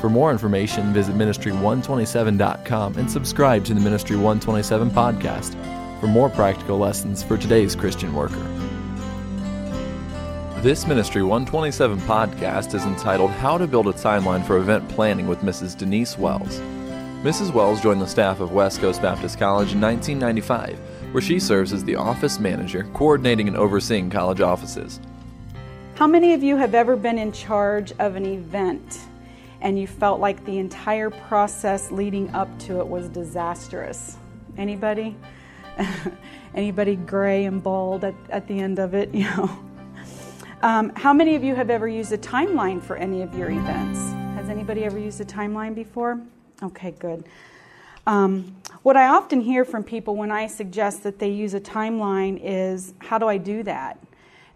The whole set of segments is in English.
For more information, visit ministry127.com and subscribe to the Ministry 127 podcast for more practical lessons for today's Christian worker. This Ministry 127 podcast is entitled How to Build a Timeline for Event Planning with Mrs. Denise Wells. Mrs. Wells joined the staff of West Coast Baptist College in 1995, where she serves as the office manager, coordinating and overseeing college offices. How many of you have ever been in charge of an event? And you felt like the entire process leading up to it was disastrous. Anybody? Anybody gray and bald at, at the end of it? You know. Um, how many of you have ever used a timeline for any of your events? Has anybody ever used a timeline before? Okay, good. Um, what I often hear from people when I suggest that they use a timeline is, "How do I do that?"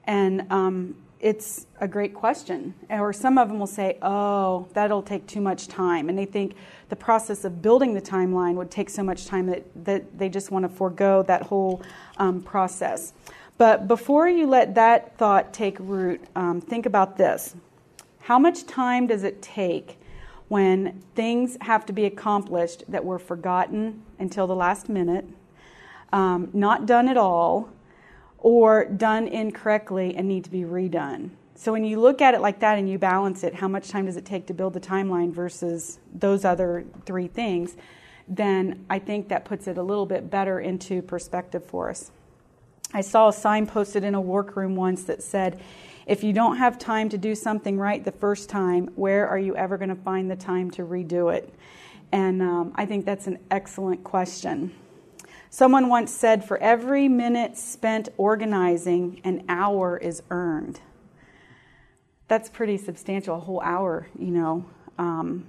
And um, it's a great question. Or some of them will say, oh, that'll take too much time. And they think the process of building the timeline would take so much time that, that they just want to forego that whole um, process. But before you let that thought take root, um, think about this. How much time does it take when things have to be accomplished that were forgotten until the last minute, um, not done at all, or done incorrectly and need to be redone. So when you look at it like that and you balance it, how much time does it take to build the timeline versus those other three things, then I think that puts it a little bit better into perspective for us. I saw a sign posted in a workroom once that said, if you don't have time to do something right the first time, where are you ever going to find the time to redo it? And um, I think that's an excellent question. Someone once said, For every minute spent organizing, an hour is earned. That's pretty substantial, a whole hour, you know. Um,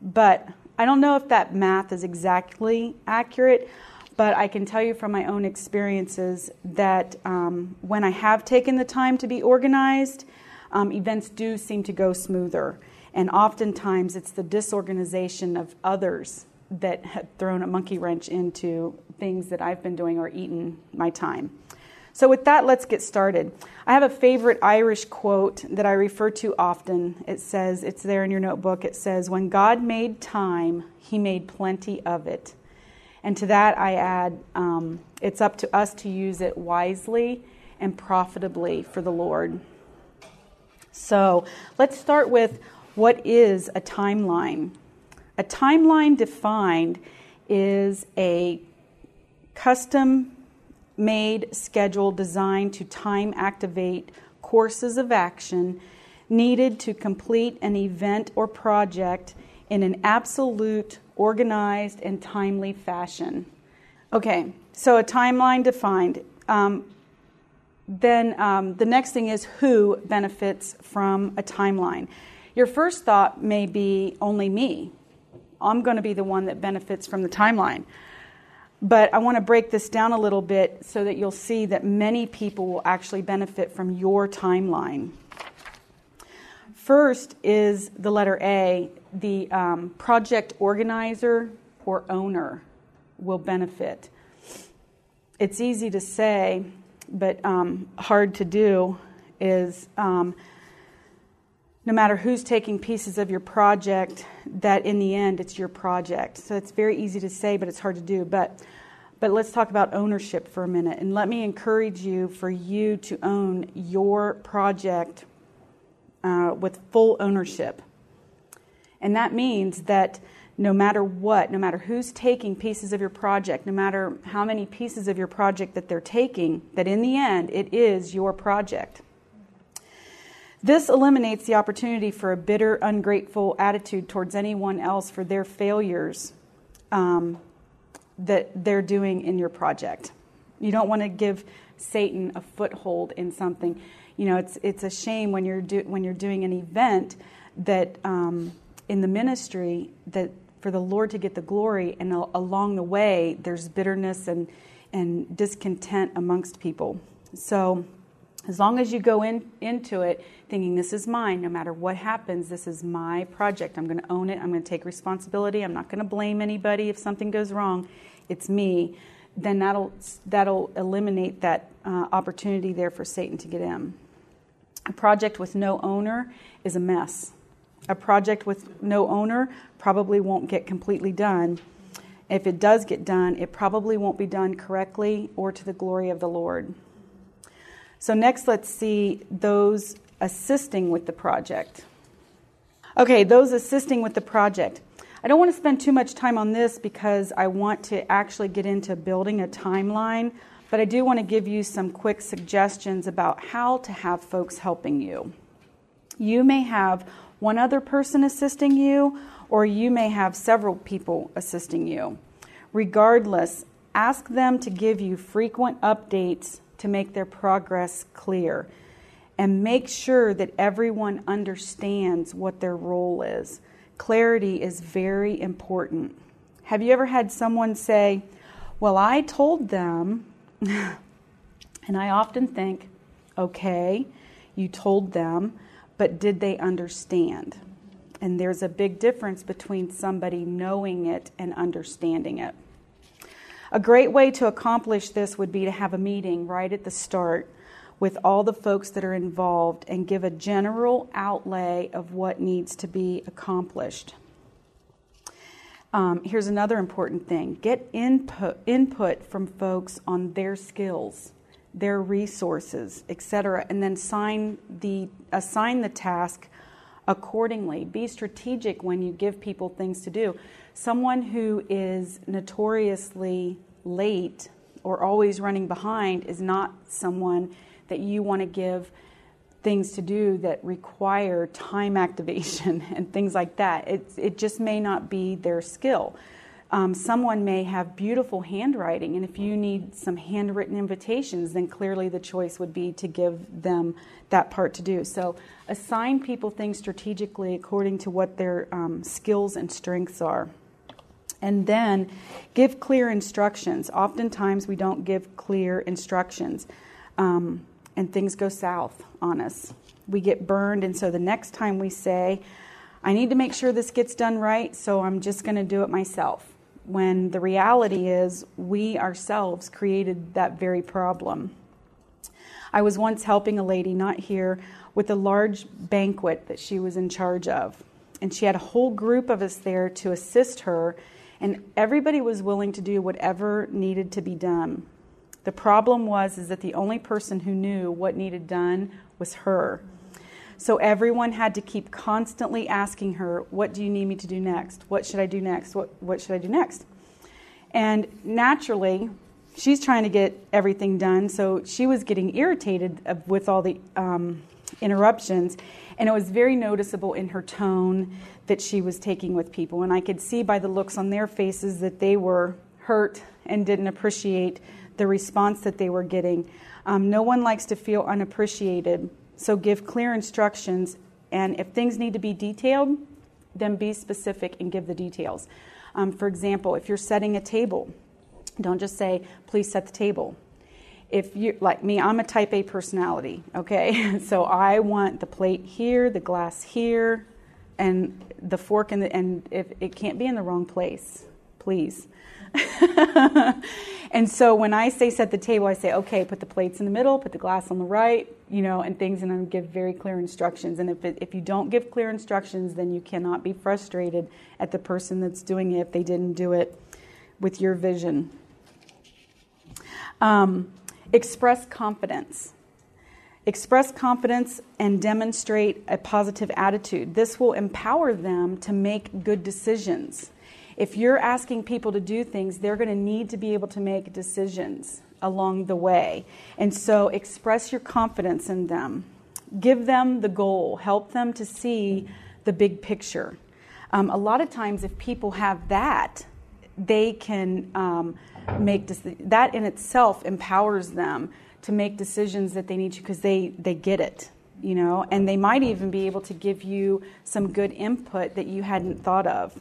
but I don't know if that math is exactly accurate, but I can tell you from my own experiences that um, when I have taken the time to be organized, um, events do seem to go smoother. And oftentimes it's the disorganization of others that had thrown a monkey wrench into things that I've been doing or eaten my time. So, with that, let's get started. I have a favorite Irish quote that I refer to often. It says, it's there in your notebook. It says, When God made time, he made plenty of it. And to that, I add, um, it's up to us to use it wisely and profitably for the Lord. So, let's start with what is a timeline? A timeline defined is a custom made schedule designed to time activate courses of action needed to complete an event or project in an absolute, organized, and timely fashion. Okay, so a timeline defined. Um, then um, the next thing is who benefits from a timeline. Your first thought may be only me. I'm going to be the one that benefits from the timeline. But I want to break this down a little bit so that you'll see that many people will actually benefit from your timeline. First is the letter A, the um, project organizer or owner will benefit. It's easy to say, but um, hard to do is um, no matter who's taking pieces of your project, that in the end it's your project. So it's very easy to say, but it's hard to do. But but let's talk about ownership for a minute. And let me encourage you for you to own your project uh, with full ownership. And that means that no matter what, no matter who's taking pieces of your project, no matter how many pieces of your project that they're taking, that in the end it is your project. This eliminates the opportunity for a bitter, ungrateful attitude towards anyone else for their failures um, that they're doing in your project. You don't want to give Satan a foothold in something. You know, it's it's a shame when you're do, when you're doing an event that um, in the ministry that for the Lord to get the glory, and along the way, there's bitterness and, and discontent amongst people. So, as long as you go in, into it thinking, this is mine, no matter what happens, this is my project. I'm going to own it. I'm going to take responsibility. I'm not going to blame anybody if something goes wrong. It's me. Then that'll, that'll eliminate that uh, opportunity there for Satan to get in. A project with no owner is a mess. A project with no owner probably won't get completely done. If it does get done, it probably won't be done correctly or to the glory of the Lord. So, next, let's see those assisting with the project. Okay, those assisting with the project. I don't want to spend too much time on this because I want to actually get into building a timeline, but I do want to give you some quick suggestions about how to have folks helping you. You may have one other person assisting you, or you may have several people assisting you. Regardless, ask them to give you frequent updates to make their progress clear. And make sure that everyone understands what their role is. Clarity is very important. Have you ever had someone say, Well, I told them, and I often think, Okay, you told them, but did they understand? And there's a big difference between somebody knowing it and understanding it. A great way to accomplish this would be to have a meeting right at the start with all the folks that are involved and give a general outlay of what needs to be accomplished. Um, here's another important thing get input, input from folks on their skills, their resources, etc., and then sign the, assign the task accordingly. Be strategic when you give people things to do. Someone who is notoriously late or always running behind is not someone that you want to give things to do that require time activation and things like that. It, it just may not be their skill. Um, someone may have beautiful handwriting, and if you need some handwritten invitations, then clearly the choice would be to give them that part to do. So, assign people things strategically according to what their um, skills and strengths are. And then give clear instructions. Oftentimes, we don't give clear instructions, um, and things go south on us. We get burned, and so the next time we say, I need to make sure this gets done right, so I'm just going to do it myself when the reality is we ourselves created that very problem. I was once helping a lady, not here, with a large banquet that she was in charge of. And she had a whole group of us there to assist her, and everybody was willing to do whatever needed to be done. The problem was is that the only person who knew what needed done was her. So everyone had to keep constantly asking her, What do you need me to do next? What should I do next? What, what should I do next? And naturally, she's trying to get everything done, so she was getting irritated with all the um, interruptions. And it was very noticeable in her tone that she was taking with people. And I could see by the looks on their faces that they were hurt and didn't appreciate the response that they were getting. Um, no one likes to feel unappreciated. So give clear instructions, and if things need to be detailed, then be specific and give the details. Um, for example, if you're setting a table, don't just say, please set the table. If you like me, I'm a type A personality, okay? so I want the plate here, the glass here, and the fork and the, and if it can't be in the wrong place, please. and so when I say set the table, I say, okay, put the plates in the middle, put the glass on the right, you know, and things, and I give very clear instructions. And if, it, if you don't give clear instructions, then you cannot be frustrated at the person that's doing it if they didn't do it with your vision. Um, express confidence. Express confidence and demonstrate a positive attitude. This will empower them to make good decisions if you're asking people to do things, they're going to need to be able to make decisions along the way. And so express your confidence in them. Give them the goal, help them to see the big picture. Um, a lot of times, if people have that, they can um, make that in itself empowers them to make decisions that they need to because they, they get it you know and they might even be able to give you some good input that you hadn't thought of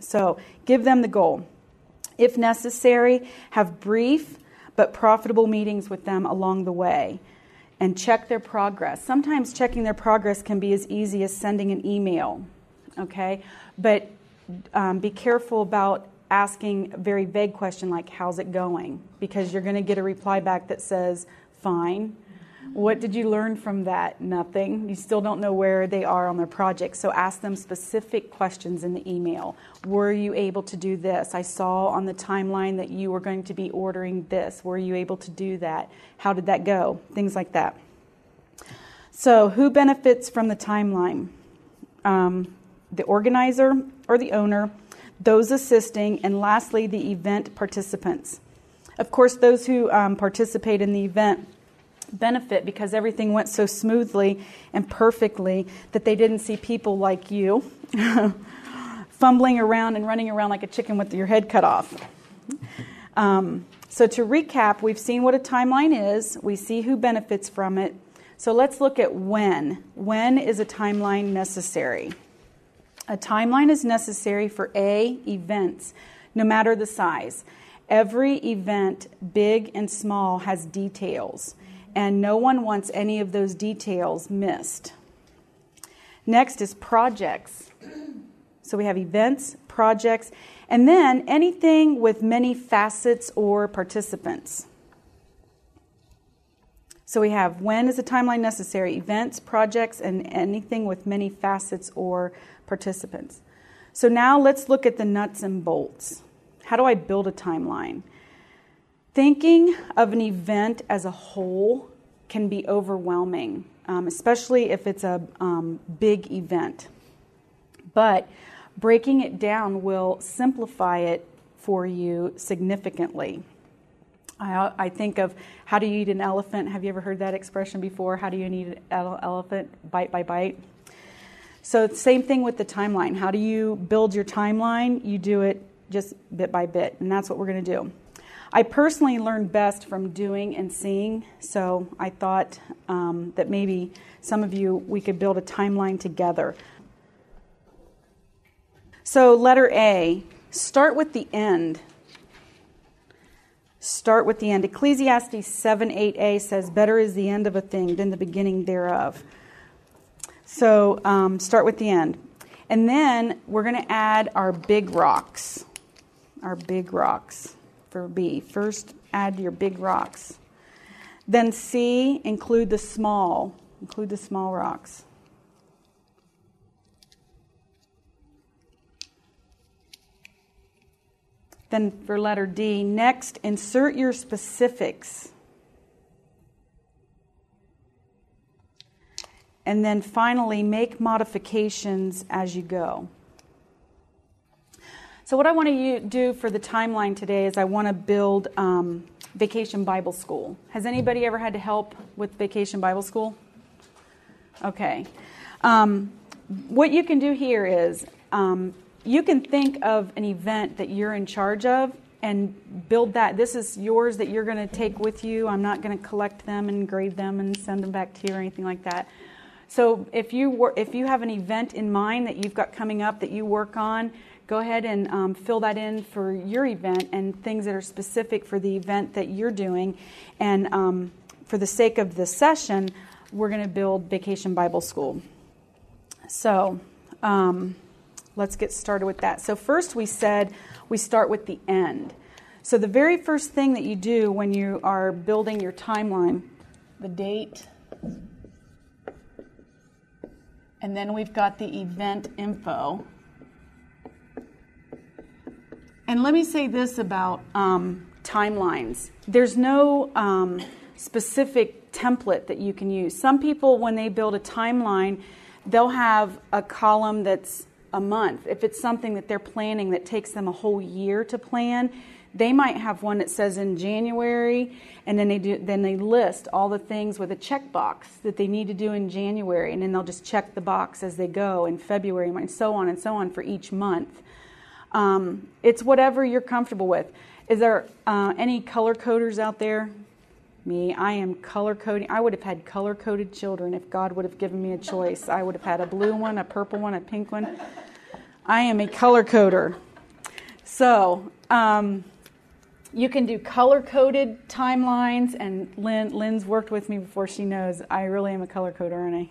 So give them the goal. If necessary, have brief but profitable meetings with them along the way and check their progress. Sometimes checking their progress can be as easy as sending an email, okay? But um, be careful about asking a very vague question like, How's it going? Because you're going to get a reply back that says, Fine what did you learn from that? Nothing. You still don't know where they are on their project. So ask them specific questions in the email. Were you able to do this? I saw on the timeline that you were going to be ordering this. Were you able to do that? How did that go? Things like that. So, who benefits from the timeline? Um, the organizer or the owner, those assisting, and lastly, the event participants. Of course, those who um, participate in the event benefit because everything went so smoothly and perfectly that they didn't see people like you fumbling around and running around like a chicken with your head cut off. Um, so, to recap, we've seen what a timeline is, we see who benefits from it. So, let's look at when. When is a timeline necessary? A timeline is necessary for A, events, no matter the size. Every event, big and small, has details and no one wants any of those details missed. Next is projects. So we have events, projects, and then anything with many facets or participants. So we have when is a timeline necessary? Events, projects, and anything with many facets or participants. So now let's look at the nuts and bolts. How do I build a timeline? Thinking of an event as a whole can be overwhelming, um, especially if it's a um, big event. But breaking it down will simplify it for you significantly. I, I, think of how do you eat an elephant? Have you ever heard that expression before? How do you eat an elephant? Bite by bite. So, same thing with the timeline. How do you build your timeline? You do it just bit by bit, and that's what we're going to do. I personally learned best from doing and seeing, so I thought um, that maybe some of you, we could build a timeline together. So, letter A, start with the end. Start with the end. Ecclesiastes 7 8a says, Better is the end of a thing than the beginning thereof. So, um, start with the end. And then we're going to add our big rocks. Our big rocks for B. First, add your big rocks. Then C, include the small. Include the small rocks. Then for letter D, next, insert your specifics. And then finally, make modifications as you go. So, what I want to do for the timeline today is I want to build um, Vacation Bible School. Has anybody ever had to help with Vacation Bible School? Okay. Um, what you can do here is um, you can think of an event that you're in charge of and build that. This is yours that you're going to take with you. I'm not going to collect them and grade them and send them back to you or anything like that. So if you wor- if you have an event in mind that you've got coming up that you work on, go ahead and um, fill that in for your event and things that are specific for the event that you're doing. And um, for the sake of the session, we're going to build Vacation Bible School. So um, let's get started with that. So, first, we said we start with the end. So, the very first thing that you do when you are building your timeline, the date, and then we've got the event info. And let me say this about um, timelines there's no um, specific template that you can use. Some people, when they build a timeline, they'll have a column that's a month. If it's something that they're planning that takes them a whole year to plan, they might have one that says in January, and then they do then they list all the things with a checkbox that they need to do in January, and then they'll just check the box as they go in February, and so on and so on for each month. Um, it's whatever you're comfortable with. Is there uh, any color coders out there? Me, I am color coding. I would have had color coded children if God would have given me a choice. I would have had a blue one, a purple one, a pink one. I am a color coder. So, um, you can do color coded timelines, and Lynn, Lynn's worked with me before she knows I really am a color coder, aren't I?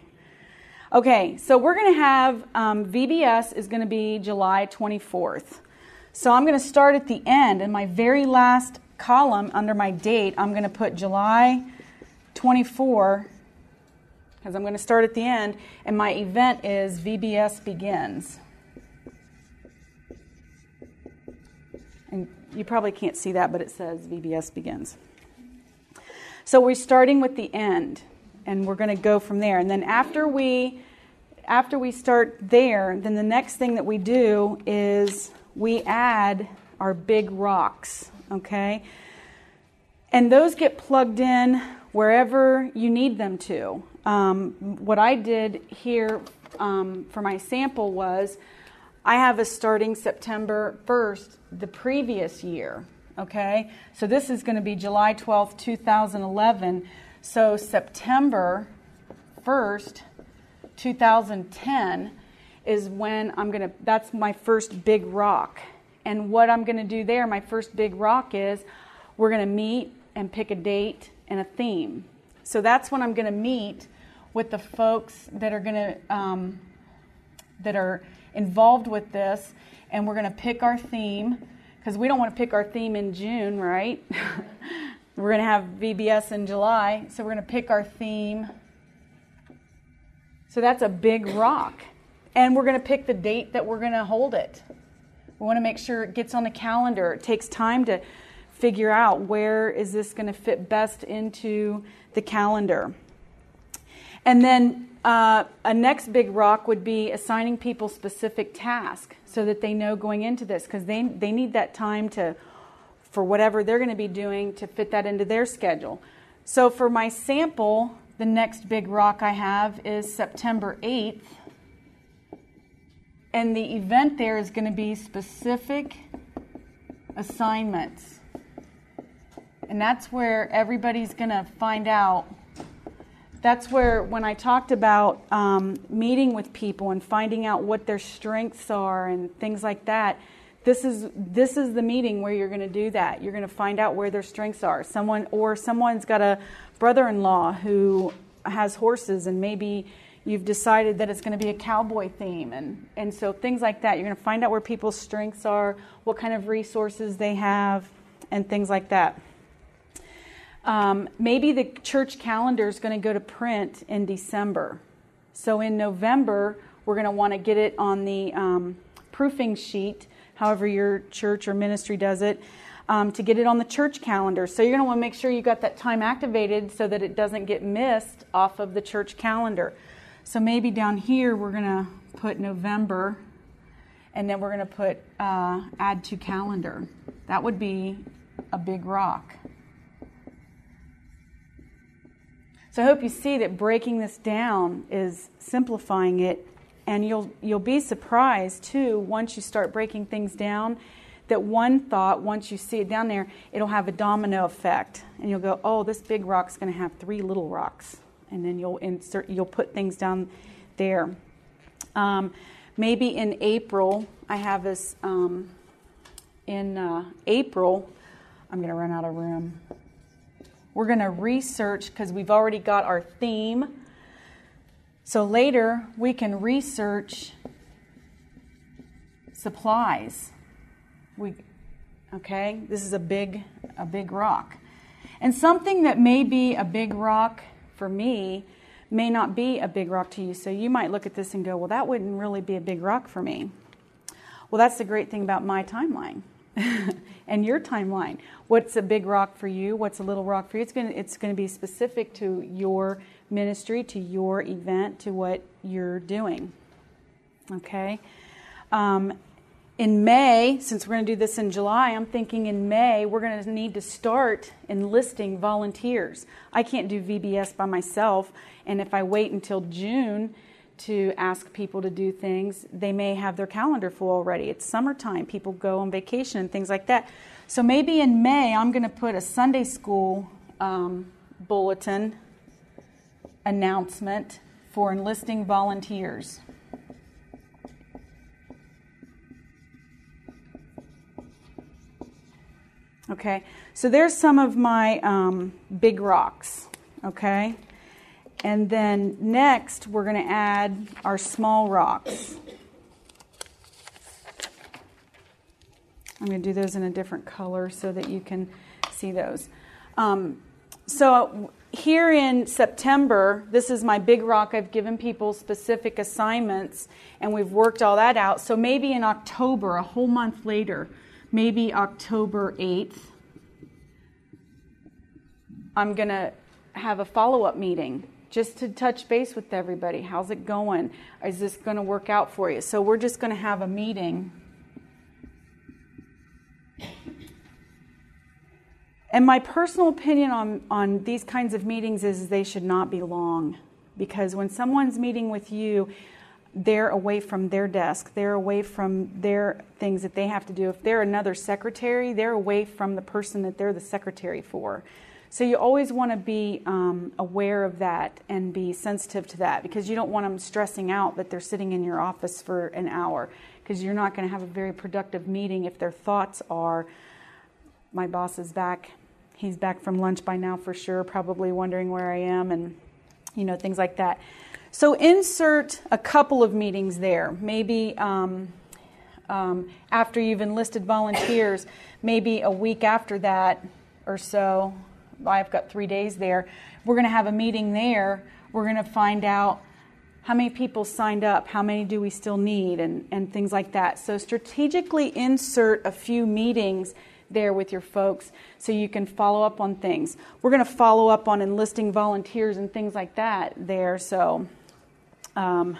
Okay, so we're going to have um, VBS is going to be July 24th. So I'm going to start at the end, and my very last column under my date, I'm going to put July 24 because I'm going to start at the end, and my event is VBS begins. And you probably can't see that, but it says VBS begins. So we're starting with the end, and we're going to go from there. And then after we after we start there, then the next thing that we do is we add our big rocks, okay? And those get plugged in wherever you need them to. Um, what I did here um, for my sample was I have a starting September 1st the previous year. Okay, so this is going to be July 12th, 2011. So September 1st, 2010 is when I'm going to, that's my first big rock. And what I'm going to do there, my first big rock is we're going to meet and pick a date and a theme. So that's when I'm going to meet with the folks that are going to, um, that are involved with this, and we're going to pick our theme because we don't want to pick our theme in June, right? we're going to have VBS in July, so we're going to pick our theme. So that's a big rock. And we're going to pick the date that we're going to hold it. We want to make sure it gets on the calendar. It takes time to figure out where is this going to fit best into the calendar. And then uh, a next big rock would be assigning people specific tasks so that they know going into this because they, they need that time to for whatever they're going to be doing to fit that into their schedule. So for my sample, the next big rock I have is September 8th. And the event there is going to be specific assignments. And that's where everybody's going to find out that's where when I talked about um, meeting with people and finding out what their strengths are and things like that, this is this is the meeting where you're going to do that. You're going to find out where their strengths are. Someone or someone's got a brother-in-law who has horses and maybe you've decided that it's going to be a cowboy theme and and so things like that. You're going to find out where people's strengths are, what kind of resources they have and things like that. Um, maybe the church calendar is going to go to print in December. So in November, we're going to want to get it on the um, proofing sheet, however your church or ministry does it, um, to get it on the church calendar. So you're going to want to make sure you got that time activated so that it doesn't get missed off of the church calendar. So maybe down here we're going to put November, and then we're going to put uh, add to calendar. That would be a big rock. So I hope you see that breaking this down is simplifying it, and you'll you'll be surprised too once you start breaking things down. That one thought, once you see it down there, it'll have a domino effect, and you'll go, "Oh, this big rock's going to have three little rocks," and then you'll insert, you'll put things down there. Um, maybe in April, I have this. Um, in uh, April, I'm going to run out of room. We're going to research because we've already got our theme. So later we can research supplies. We okay, this is a big a big rock. And something that may be a big rock for me may not be a big rock to you. So you might look at this and go, "Well, that wouldn't really be a big rock for me." Well, that's the great thing about my timeline. and your timeline. What's a big rock for you? What's a little rock for you? It's going to, it's going to be specific to your ministry, to your event, to what you're doing. Okay? Um, in May, since we're going to do this in July, I'm thinking in May we're going to need to start enlisting volunteers. I can't do VBS by myself, and if I wait until June, to ask people to do things, they may have their calendar full already. It's summertime, people go on vacation and things like that. So maybe in May, I'm going to put a Sunday school um, bulletin announcement for enlisting volunteers. Okay, so there's some of my um, big rocks. Okay, and then next we're going to add our small rocks. I'm going to do those in a different color so that you can see those. Um, so here in September, this is my big rock. I've given people specific assignments and we've worked all that out. So maybe in October, a whole month later, maybe October 8th, I'm going to have a follow up meeting just to touch base with everybody. How's it going? Is this going to work out for you? So we're just going to have a meeting And my personal opinion on, on these kinds of meetings is they should not be long. Because when someone's meeting with you, they're away from their desk, they're away from their things that they have to do. If they're another secretary, they're away from the person that they're the secretary for. So you always want to be um, aware of that and be sensitive to that because you don't want them stressing out that they're sitting in your office for an hour because you're not going to have a very productive meeting if their thoughts are, my boss is back he's back from lunch by now for sure, probably wondering where I am and, you know, things like that. So insert a couple of meetings there. Maybe um, um, after you've enlisted volunteers, maybe a week after that or so. I've got three days there. We're going to have a meeting there. We're going to find out how many people signed up, how many do we still need, and, and things like that. So, strategically insert a few meetings there with your folks so you can follow up on things. We're going to follow up on enlisting volunteers and things like that there, so um,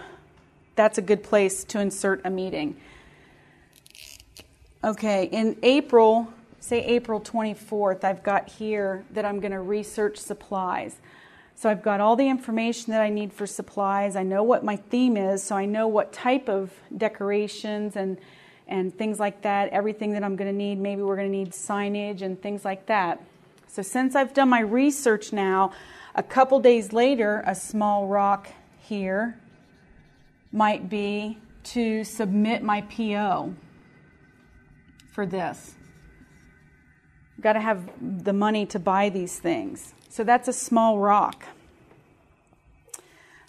that's a good place to insert a meeting. Okay, in April, say April 24th, I've got here that I'm going to research supplies. So I've got all the information that I need for supplies. I know what my theme is, so I know what type of decorations and and things like that, everything that I'm going to need. Maybe we're going to need signage and things like that. So, since I've done my research now, a couple days later, a small rock here might be to submit my PO for this. Got to have the money to buy these things. So that's a small rock.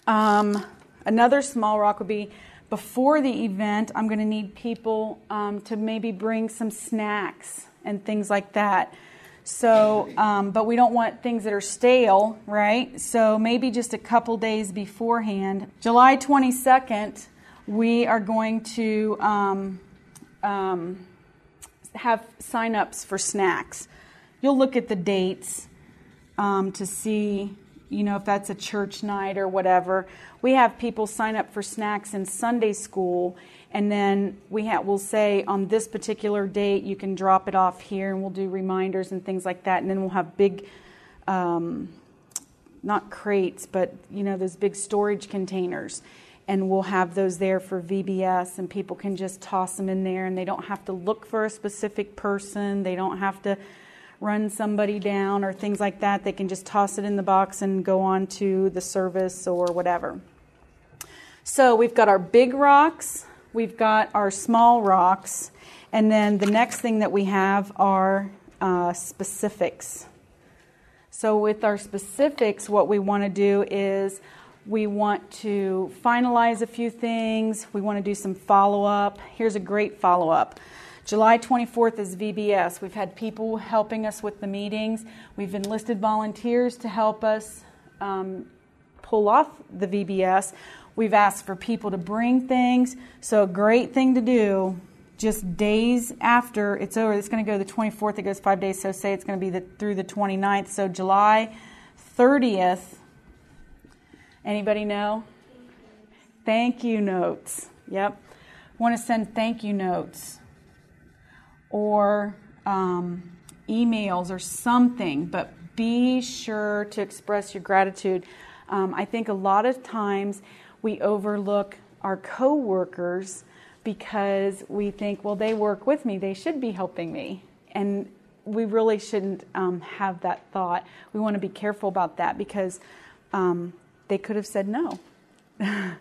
Um, another small rock would be before the event, I'm going to need people um, to maybe bring some snacks and things like that. So, um, but we don't want things that are stale, right? So maybe just a couple days beforehand. July 22nd, we are going to um, um, have sign-ups for snacks. You'll look at the dates um, to see you know, if that's a church night or whatever. We have people sign up for snacks in Sunday school, and then we have, we'll say on this particular date you can drop it off here, and we'll do reminders and things like that. And then we'll have big, um, not crates, but you know, those big storage containers. And we'll have those there for VBS, and people can just toss them in there, and they don't have to look for a specific person. They don't have to run somebody down or things like that, they can just toss it in the box and go on to the service or whatever. So we've got our big rocks, we've got our small rocks, and then the next thing that we have are uh, specifics. So, with our specifics, what we want to do is we want to finalize a few things, we want to do some follow up. Here's a great follow up. July 24th is VBS. We've had people helping us with the meetings. We've enlisted volunteers to help us um, pull off the VBS. We've asked for people to bring things. So, a great thing to do just days after it's over. It's going to go the 24th. It goes five days. So, say it's going to be the, through the 29th. So, July 30th. Anybody know? Thank you notes. Yep. Want to send thank you notes or um, emails or something, but be sure to express your gratitude. Um, I think a lot of times we overlook our coworkers because we think, well, they work with me, they should be helping me. And we really shouldn't um, have that thought. We want to be careful about that because um, they could have said no.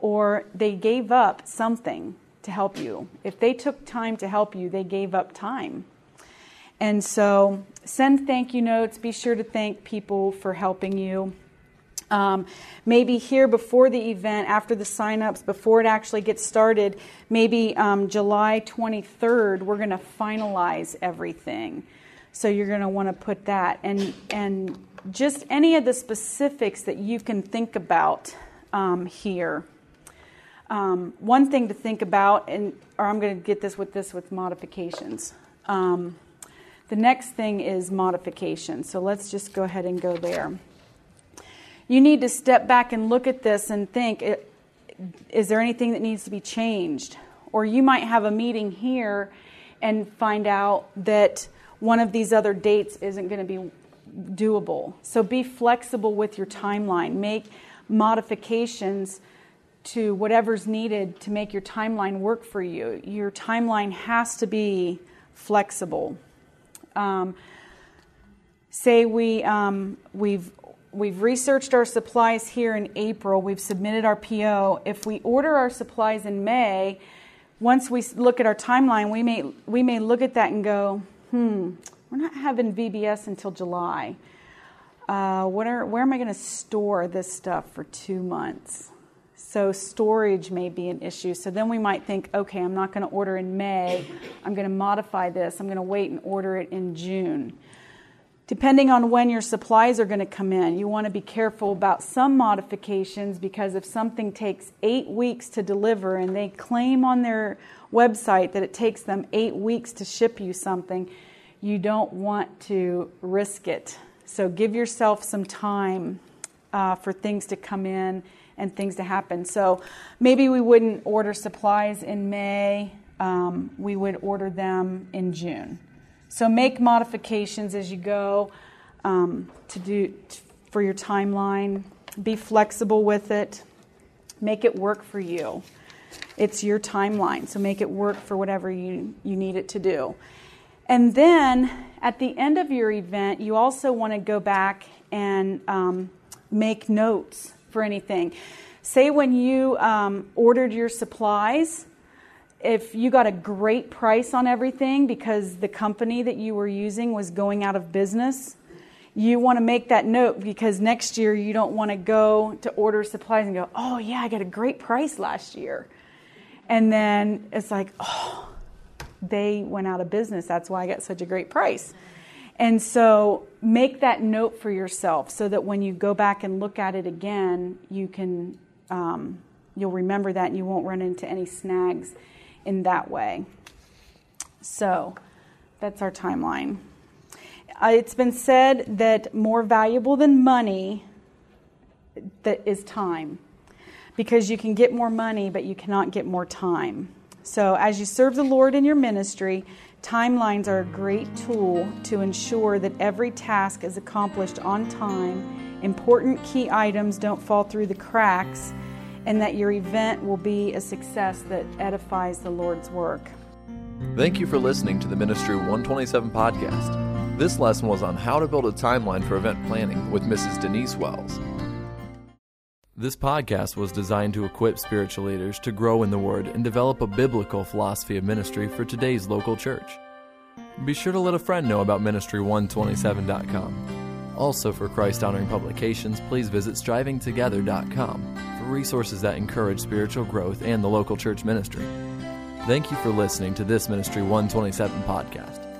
or they gave up something to help you. If they took time to help you, they gave up time. And so send thank you notes. Be sure to thank people for helping you. Um, maybe here before the event, after the signups, before it actually gets started, maybe um, July 23rd, we're going to finalize everything. So you're going to want to put that and and just any of the specifics that you can think about um, here. Um, one thing to think about, and or I'm going to get this with this with modifications. Um, the next thing is modification. So let's just go ahead and go there. You need to step back and look at this and think is there anything that needs to be changed? Or you might have a meeting here and find out that one of these other dates isn't going to be doable. So be flexible with your timeline. Make modifications to whatever's needed to make your timeline work for you. Your timeline has to be flexible. Um, say we um, we've we've researched our supplies here in April. We've submitted our PO. If we order our supplies in May, once we look at our timeline, we may we may look at that and go, hmm, we're not having VBS until July. Uh, are, where am I going to store this stuff for two months? So, storage may be an issue. So, then we might think, okay, I'm not going to order in May. I'm going to modify this. I'm going to wait and order it in June. Depending on when your supplies are going to come in, you want to be careful about some modifications because if something takes eight weeks to deliver and they claim on their website that it takes them eight weeks to ship you something, you don't want to risk it. So give yourself some time uh, for things to come in and things to happen. So maybe we wouldn't order supplies in May, um, we would order them in June. So make modifications as you go um, to do for your timeline. Be flexible with it. Make it work for you. It's your timeline, so make it work for whatever you, you need it to do. And then at the end of your event, you also want to go back and um, make notes for anything. Say when you um, ordered your supplies, if you got a great price on everything because the company that you were using was going out of business, you want to make that note because next year you don't want to go to order supplies and go, oh, yeah, I got a great price last year. And then it's like, oh, they went out of business. That's why I got such a great price. And so make that note for yourself so that when you go back and look at it again, you can um, you'll remember that and you won't run into any snags in that way. So that's our timeline. Uh, it's been said that more valuable than money that is time because you can get more money but you cannot get more time. So, as you serve the Lord in your ministry, timelines are a great tool to ensure that every task is accomplished on time, important key items don't fall through the cracks, and that your event will be a success that edifies the Lord's work. Thank you for listening to the Ministry 127 podcast. This lesson was on how to build a timeline for event planning with Mrs. Denise Wells. This podcast was designed to equip spiritual leaders to grow in the Word and develop a biblical philosophy of ministry for today's local church. Be sure to let a friend know about Ministry127.com. Also, for Christ honoring publications, please visit strivingtogether.com for resources that encourage spiritual growth and the local church ministry. Thank you for listening to this Ministry 127 podcast.